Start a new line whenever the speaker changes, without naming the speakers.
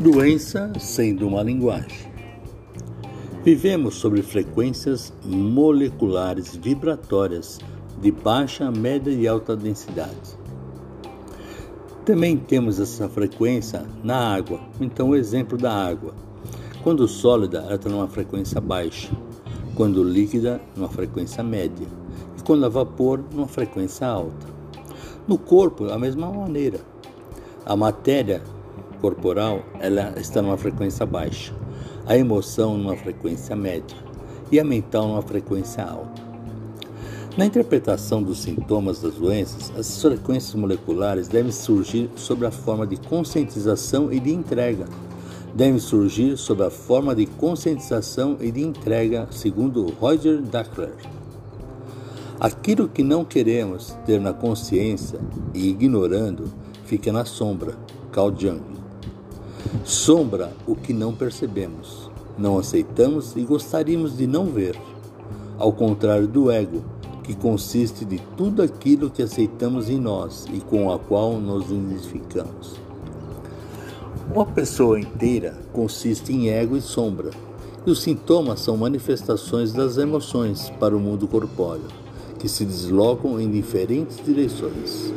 Doença sendo uma linguagem. Vivemos sobre frequências moleculares vibratórias de baixa, média e alta densidade. Também temos essa frequência na água. Então, o exemplo da água. Quando sólida, ela está numa frequência baixa. Quando líquida, numa frequência média. E quando a vapor, numa frequência alta. No corpo, a mesma maneira. A matéria corporal ela está numa frequência baixa, a emoção numa frequência média e a mental numa frequência alta. Na interpretação dos sintomas das doenças, as frequências moleculares devem surgir sob a forma de conscientização e de entrega. Devem surgir sob a forma de conscientização e de entrega, segundo Roger Dackler. Aquilo que não queremos ter na consciência e ignorando fica na sombra. Carl Jung. Sombra o que não percebemos, não aceitamos e gostaríamos de não ver. Ao contrário do ego, que consiste de tudo aquilo que aceitamos em nós e com a qual nos identificamos. Uma pessoa inteira consiste em ego e sombra, e os sintomas são manifestações das emoções para o mundo corpóreo, que se deslocam em diferentes direções.